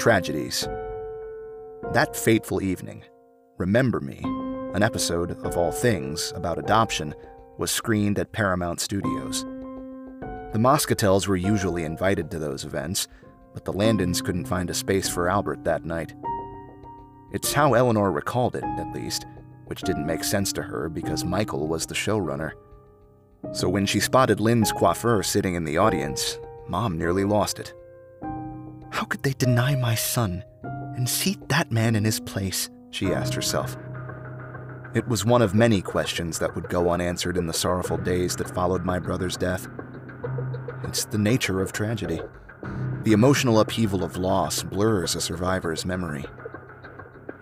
Tragedies. That fateful evening, Remember Me, an episode of All Things about adoption, was screened at Paramount Studios. The Moscatels were usually invited to those events, but the Landons couldn't find a space for Albert that night. It's how Eleanor recalled it, at least, which didn't make sense to her because Michael was the showrunner. So when she spotted Lynn's coiffeur sitting in the audience, Mom nearly lost it. How could they deny my son and seat that man in his place? she asked herself. It was one of many questions that would go unanswered in the sorrowful days that followed my brother's death. It's the nature of tragedy. The emotional upheaval of loss blurs a survivor's memory.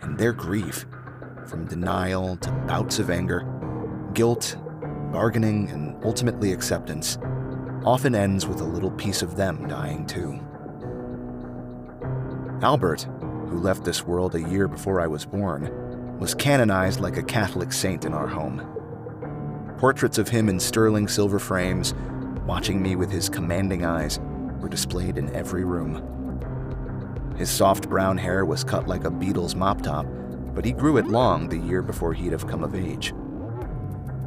And their grief, from denial to bouts of anger, guilt, bargaining, and ultimately acceptance, often ends with a little piece of them dying too. Albert, who left this world a year before I was born, was canonized like a Catholic saint in our home. Portraits of him in sterling silver frames, watching me with his commanding eyes, were displayed in every room. His soft brown hair was cut like a Beatles mop top, but he grew it long the year before he'd have come of age.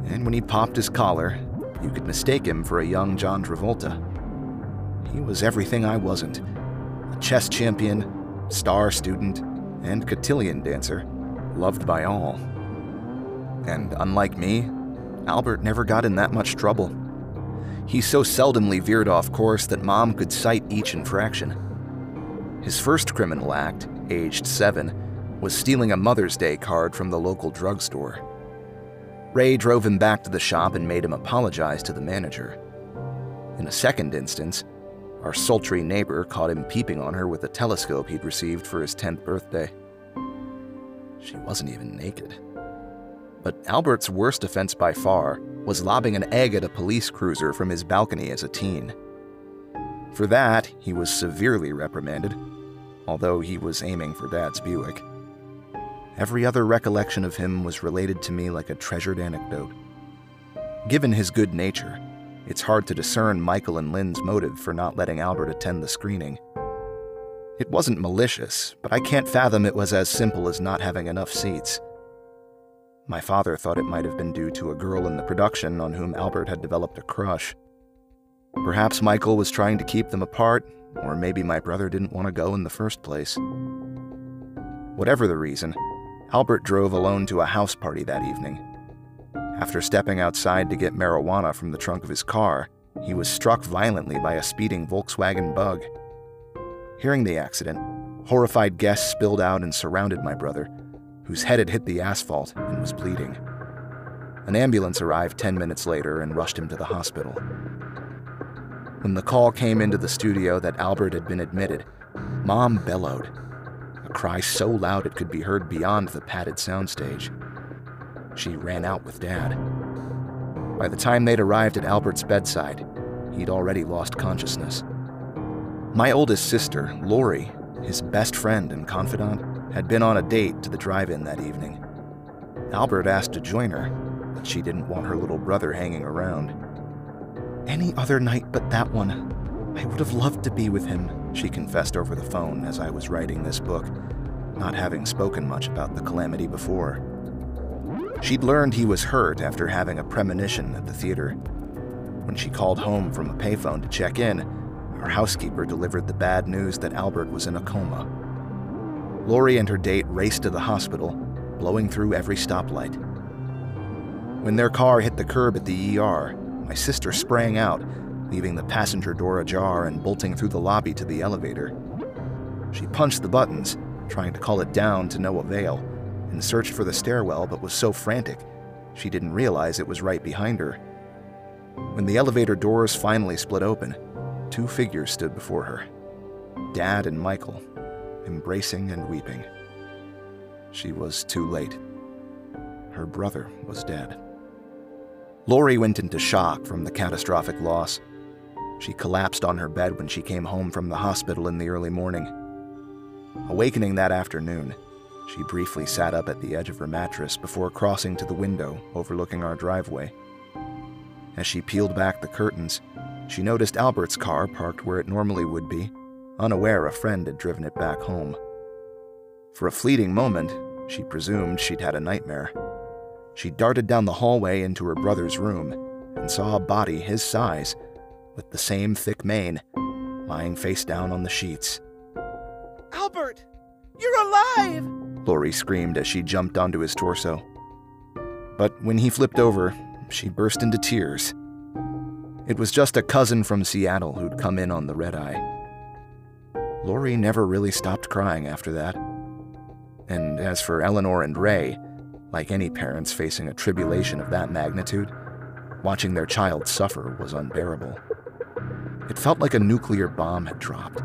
And when he popped his collar, you could mistake him for a young John Travolta. He was everything I wasn't a chess champion, star student, and cotillion dancer, loved by all. And unlike me, Albert never got in that much trouble. He so seldomly veered off course that mom could cite each infraction. His first criminal act, aged seven, was stealing a Mother's Day card from the local drugstore. Ray drove him back to the shop and made him apologize to the manager. In a second instance, our sultry neighbor caught him peeping on her with a telescope he'd received for his 10th birthday. She wasn't even naked. But Albert's worst offense by far was lobbing an egg at a police cruiser from his balcony as a teen. For that, he was severely reprimanded, although he was aiming for Dad's Buick. Every other recollection of him was related to me like a treasured anecdote. Given his good nature, it's hard to discern Michael and Lynn's motive for not letting Albert attend the screening. It wasn't malicious, but I can't fathom it was as simple as not having enough seats. My father thought it might have been due to a girl in the production on whom Albert had developed a crush. Perhaps Michael was trying to keep them apart, or maybe my brother didn't want to go in the first place. Whatever the reason, Albert drove alone to a house party that evening. After stepping outside to get marijuana from the trunk of his car, he was struck violently by a speeding Volkswagen bug. Hearing the accident, horrified guests spilled out and surrounded my brother, whose head had hit the asphalt and was bleeding. An ambulance arrived 10 minutes later and rushed him to the hospital. When the call came into the studio that Albert had been admitted, Mom bellowed, a cry so loud it could be heard beyond the padded soundstage. She ran out with Dad. By the time they'd arrived at Albert's bedside, he'd already lost consciousness. My oldest sister, Lori, his best friend and confidant, had been on a date to the drive in that evening. Albert asked to join her, but she didn't want her little brother hanging around. Any other night but that one, I would have loved to be with him, she confessed over the phone as I was writing this book, not having spoken much about the calamity before. She'd learned he was hurt after having a premonition at the theater. When she called home from a payphone to check in, her housekeeper delivered the bad news that Albert was in a coma. Lori and her date raced to the hospital, blowing through every stoplight. When their car hit the curb at the ER, my sister sprang out, leaving the passenger door ajar and bolting through the lobby to the elevator. She punched the buttons, trying to call it down to no avail and searched for the stairwell but was so frantic she didn't realize it was right behind her. When the elevator doors finally split open, two figures stood before her Dad and Michael, embracing and weeping. She was too late. Her brother was dead. Lori went into shock from the catastrophic loss. She collapsed on her bed when she came home from the hospital in the early morning. Awakening that afternoon, she briefly sat up at the edge of her mattress before crossing to the window overlooking our driveway. As she peeled back the curtains, she noticed Albert's car parked where it normally would be, unaware a friend had driven it back home. For a fleeting moment, she presumed she'd had a nightmare. She darted down the hallway into her brother's room and saw a body his size, with the same thick mane, lying face down on the sheets. Albert! You're alive! Lori screamed as she jumped onto his torso. But when he flipped over, she burst into tears. It was just a cousin from Seattle who'd come in on the red eye. Lori never really stopped crying after that. And as for Eleanor and Ray, like any parents facing a tribulation of that magnitude, watching their child suffer was unbearable. It felt like a nuclear bomb had dropped.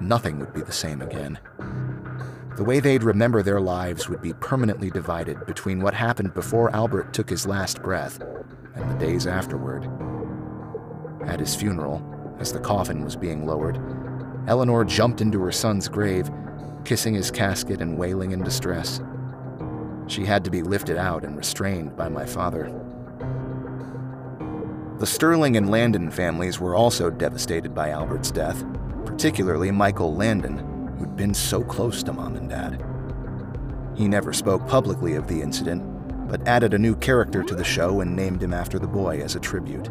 Nothing would be the same again. The way they'd remember their lives would be permanently divided between what happened before Albert took his last breath and the days afterward. At his funeral, as the coffin was being lowered, Eleanor jumped into her son's grave, kissing his casket and wailing in distress. She had to be lifted out and restrained by my father. The Sterling and Landon families were also devastated by Albert's death, particularly Michael Landon, who'd been so close to mom and dad. He never spoke publicly of the incident, but added a new character to the show and named him after the boy as a tribute.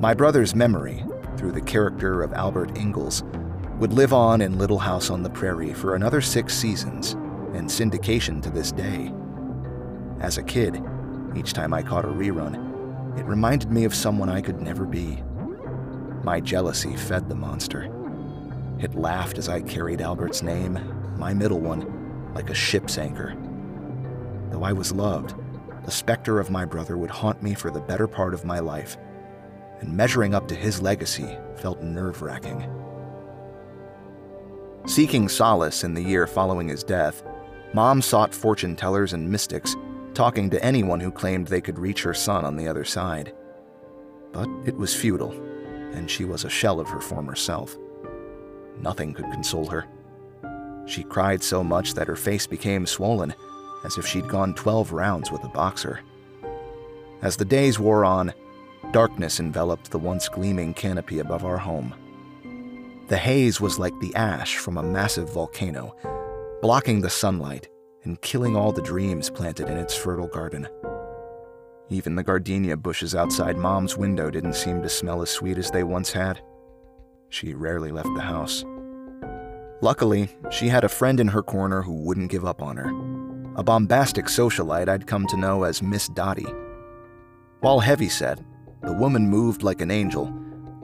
My brother's memory, through the character of Albert Ingalls, would live on in Little House on the Prairie for another six seasons and syndication to this day. As a kid, each time I caught a rerun, it reminded me of someone I could never be. My jealousy fed the monster. It laughed as I carried Albert's name, my middle one, like a ship's anchor. Though I was loved, the specter of my brother would haunt me for the better part of my life, and measuring up to his legacy felt nerve wracking. Seeking solace in the year following his death, Mom sought fortune tellers and mystics, talking to anyone who claimed they could reach her son on the other side. But it was futile, and she was a shell of her former self. Nothing could console her. She cried so much that her face became swollen, as if she'd gone 12 rounds with a boxer. As the days wore on, darkness enveloped the once gleaming canopy above our home. The haze was like the ash from a massive volcano, blocking the sunlight and killing all the dreams planted in its fertile garden. Even the gardenia bushes outside Mom's window didn't seem to smell as sweet as they once had. She rarely left the house. Luckily, she had a friend in her corner who wouldn't give up on her. A bombastic socialite I'd come to know as Miss Dottie. While heavyset, the woman moved like an angel,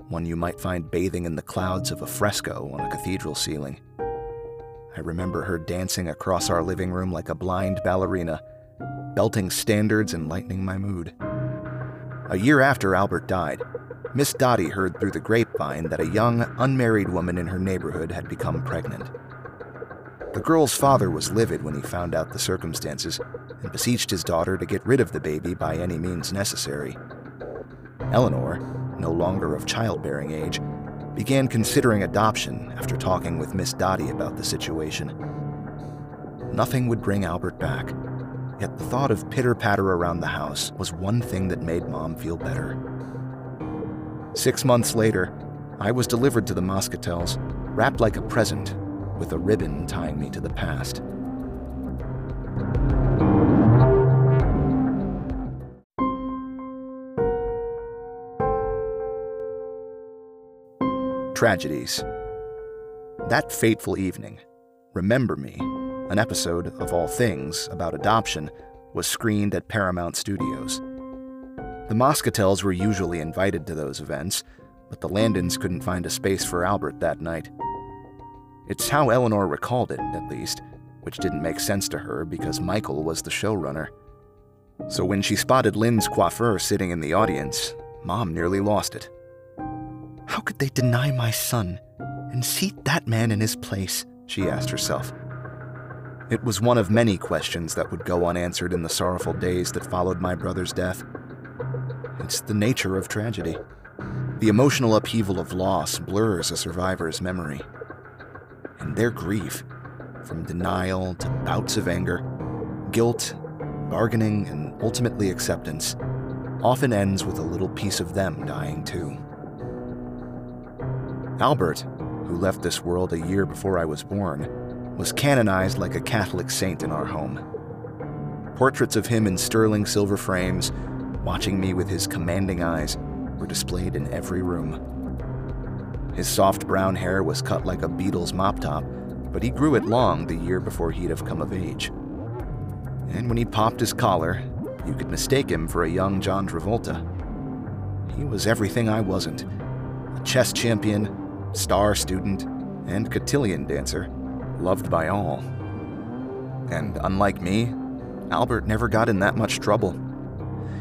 one you might find bathing in the clouds of a fresco on a cathedral ceiling. I remember her dancing across our living room like a blind ballerina, belting standards and lightening my mood. A year after Albert died, Miss Dottie heard through the grapevine that a young, unmarried woman in her neighborhood had become pregnant. The girl's father was livid when he found out the circumstances and beseeched his daughter to get rid of the baby by any means necessary. Eleanor, no longer of childbearing age, began considering adoption after talking with Miss Dottie about the situation. Nothing would bring Albert back, yet the thought of pitter patter around the house was one thing that made Mom feel better. Six months later, I was delivered to the Moscatels, wrapped like a present, with a ribbon tying me to the past. Tragedies. That fateful evening, Remember Me, an episode of All Things about adoption, was screened at Paramount Studios. The Moscatels were usually invited to those events, but the Landons couldn't find a space for Albert that night. It's how Eleanor recalled it, at least, which didn't make sense to her because Michael was the showrunner. So when she spotted Lynn's coiffeur sitting in the audience, Mom nearly lost it. How could they deny my son and seat that man in his place? she asked herself. It was one of many questions that would go unanswered in the sorrowful days that followed my brother's death. It's the nature of tragedy. The emotional upheaval of loss blurs a survivor's memory. And their grief, from denial to bouts of anger, guilt, bargaining, and ultimately acceptance, often ends with a little piece of them dying too. Albert, who left this world a year before I was born, was canonized like a Catholic saint in our home. Portraits of him in sterling silver frames, watching me with his commanding eyes, were displayed in every room. His soft brown hair was cut like a Beatles mop top, but he grew it long the year before he'd have come of age. And when he popped his collar, you could mistake him for a young John Travolta. He was everything I wasn't a chess champion, star student, and cotillion dancer, loved by all. And unlike me, Albert never got in that much trouble.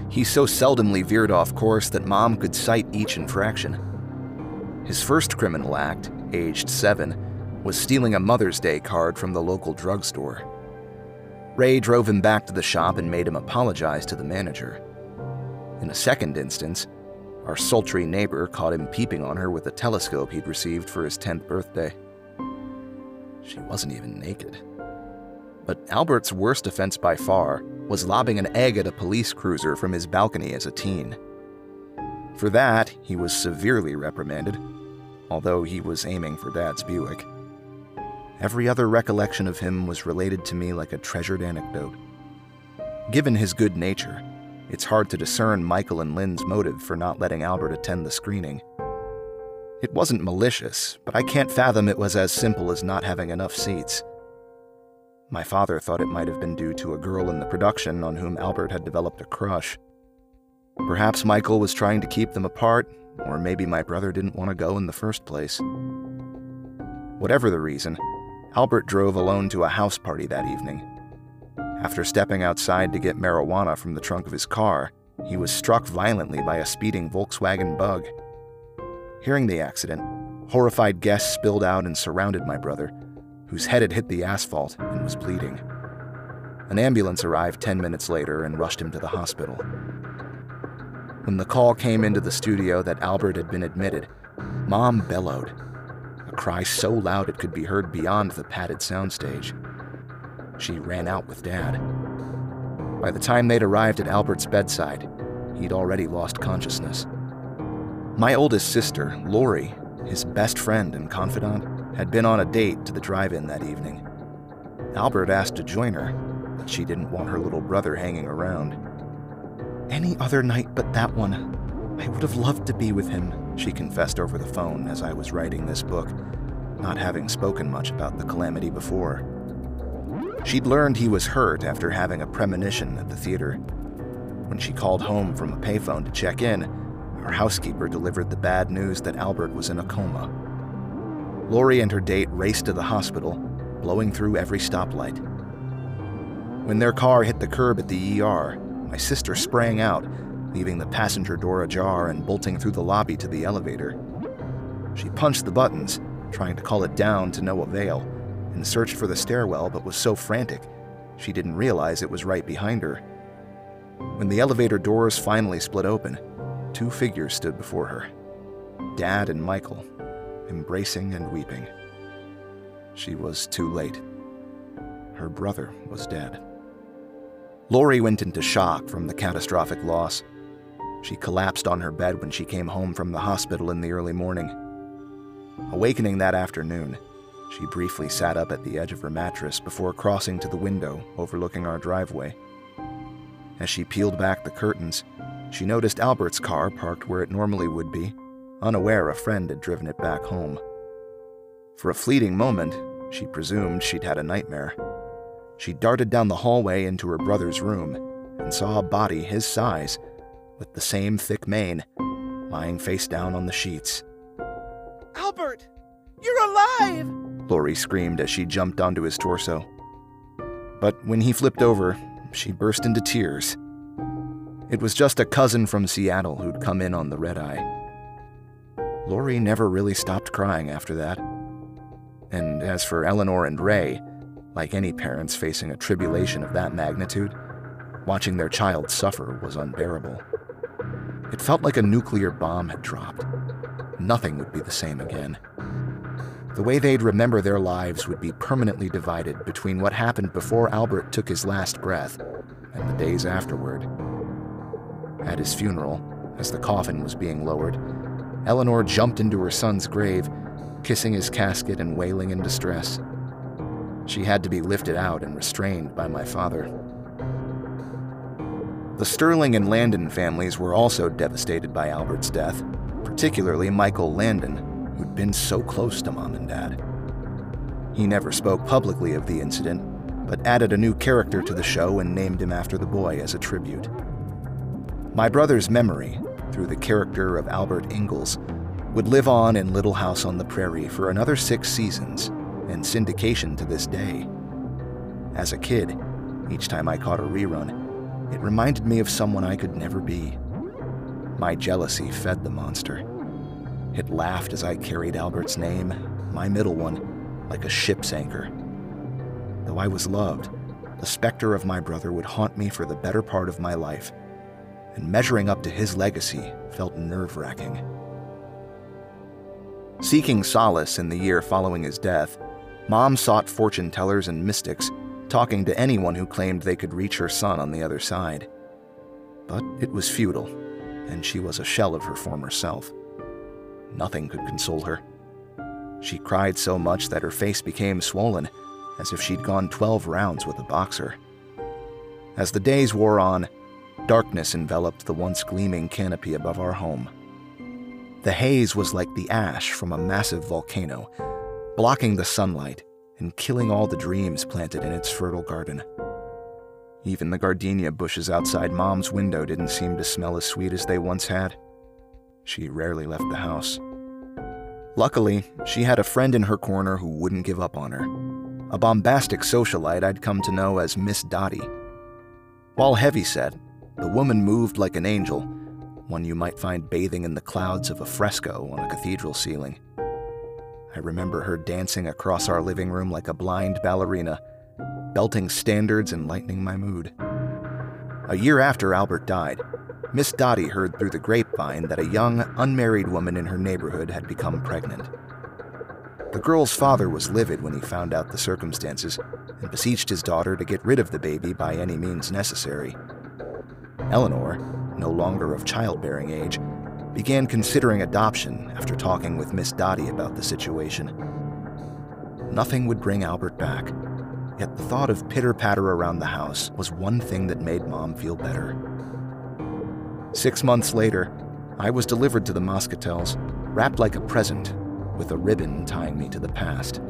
He so seldomly veered off course that mom could cite each infraction. His first criminal act, aged seven, was stealing a Mother's Day card from the local drugstore. Ray drove him back to the shop and made him apologize to the manager. In a second instance, our sultry neighbor caught him peeping on her with a telescope he'd received for his 10th birthday. She wasn't even naked. But Albert's worst offense by far was lobbing an egg at a police cruiser from his balcony as a teen. For that, he was severely reprimanded, although he was aiming for Dad's Buick. Every other recollection of him was related to me like a treasured anecdote. Given his good nature, it's hard to discern Michael and Lynn's motive for not letting Albert attend the screening. It wasn't malicious, but I can't fathom it was as simple as not having enough seats. My father thought it might have been due to a girl in the production on whom Albert had developed a crush. Perhaps Michael was trying to keep them apart, or maybe my brother didn't want to go in the first place. Whatever the reason, Albert drove alone to a house party that evening. After stepping outside to get marijuana from the trunk of his car, he was struck violently by a speeding Volkswagen bug. Hearing the accident, horrified guests spilled out and surrounded my brother, whose head had hit the asphalt and was bleeding. An ambulance arrived 10 minutes later and rushed him to the hospital. When the call came into the studio that Albert had been admitted, Mom bellowed a cry so loud it could be heard beyond the padded soundstage. She ran out with Dad. By the time they'd arrived at Albert's bedside, he'd already lost consciousness. My oldest sister, Lori, his best friend and confidant, had been on a date to the drive in that evening. Albert asked to join her, but she didn't want her little brother hanging around. Any other night but that one, I would have loved to be with him, she confessed over the phone as I was writing this book, not having spoken much about the calamity before. She'd learned he was hurt after having a premonition at the theater. When she called home from a payphone to check in, our housekeeper delivered the bad news that Albert was in a coma. Lori and her date raced to the hospital, blowing through every stoplight. When their car hit the curb at the ER, my sister sprang out leaving the passenger door ajar and bolting through the lobby to the elevator. She punched the buttons, trying to call it down to no avail, and searched for the stairwell but was so frantic she didn't realize it was right behind her. When the elevator doors finally split open, two figures stood before her Dad and Michael, embracing and weeping. She was too late. Her brother was dead. Lori went into shock from the catastrophic loss. She collapsed on her bed when she came home from the hospital in the early morning. Awakening that afternoon, she briefly sat up at the edge of her mattress before crossing to the window overlooking our driveway. As she peeled back the curtains, she noticed Albert's car parked where it normally would be, unaware a friend had driven it back home. For a fleeting moment, she presumed she'd had a nightmare. She darted down the hallway into her brother's room and saw a body his size with the same thick mane, lying face down on the sheets. Albert! You're alive! Lori screamed as she jumped onto his torso. But when he flipped over, she burst into tears. It was just a cousin from Seattle who'd come in on the red eye. Lori never really stopped crying after that. And as for Eleanor and Ray, like any parents facing a tribulation of that magnitude, watching their child suffer was unbearable. It felt like a nuclear bomb had dropped. Nothing would be the same again. The way they'd remember their lives would be permanently divided between what happened before Albert took his last breath and the days afterward. At his funeral, as the coffin was being lowered, Eleanor jumped into her son's grave, kissing his casket and wailing in distress. She had to be lifted out and restrained by my father. The Sterling and Landon families were also devastated by Albert's death, particularly Michael Landon, who'd been so close to mom and dad. He never spoke publicly of the incident, but added a new character to the show and named him after the boy as a tribute. My brother's memory, through the character of Albert Ingalls, would live on in Little House on the Prairie for another six seasons and syndication to this day. As a kid, each time I caught a rerun, it reminded me of someone I could never be. My jealousy fed the monster. It laughed as I carried Albert's name, my middle one, like a ship's anchor. Though I was loved, the specter of my brother would haunt me for the better part of my life, and measuring up to his legacy felt nerve wracking. Seeking solace in the year following his death, Mom sought fortune tellers and mystics, talking to anyone who claimed they could reach her son on the other side. But it was futile, and she was a shell of her former self. Nothing could console her. She cried so much that her face became swollen, as if she'd gone 12 rounds with a boxer. As the days wore on, darkness enveloped the once gleaming canopy above our home. The haze was like the ash from a massive volcano, blocking the sunlight and killing all the dreams planted in its fertile garden. Even the gardenia bushes outside Mom's window didn't seem to smell as sweet as they once had. She rarely left the house. Luckily, she had a friend in her corner who wouldn't give up on her. A bombastic socialite I'd come to know as Miss Dottie. While heavyset, the woman moved like an angel, one you might find bathing in the clouds of a fresco on a cathedral ceiling. I remember her dancing across our living room like a blind ballerina, belting standards and lightening my mood. A year after Albert died, Miss Dottie heard through the grapevine that a young, unmarried woman in her neighborhood had become pregnant. The girl's father was livid when he found out the circumstances and beseeched his daughter to get rid of the baby by any means necessary. Eleanor, no longer of childbearing age, began considering adoption after talking with Miss Dottie about the situation. Nothing would bring Albert back, yet the thought of pitter patter around the house was one thing that made Mom feel better. Six months later, I was delivered to the Moscatels, wrapped like a present, with a ribbon tying me to the past.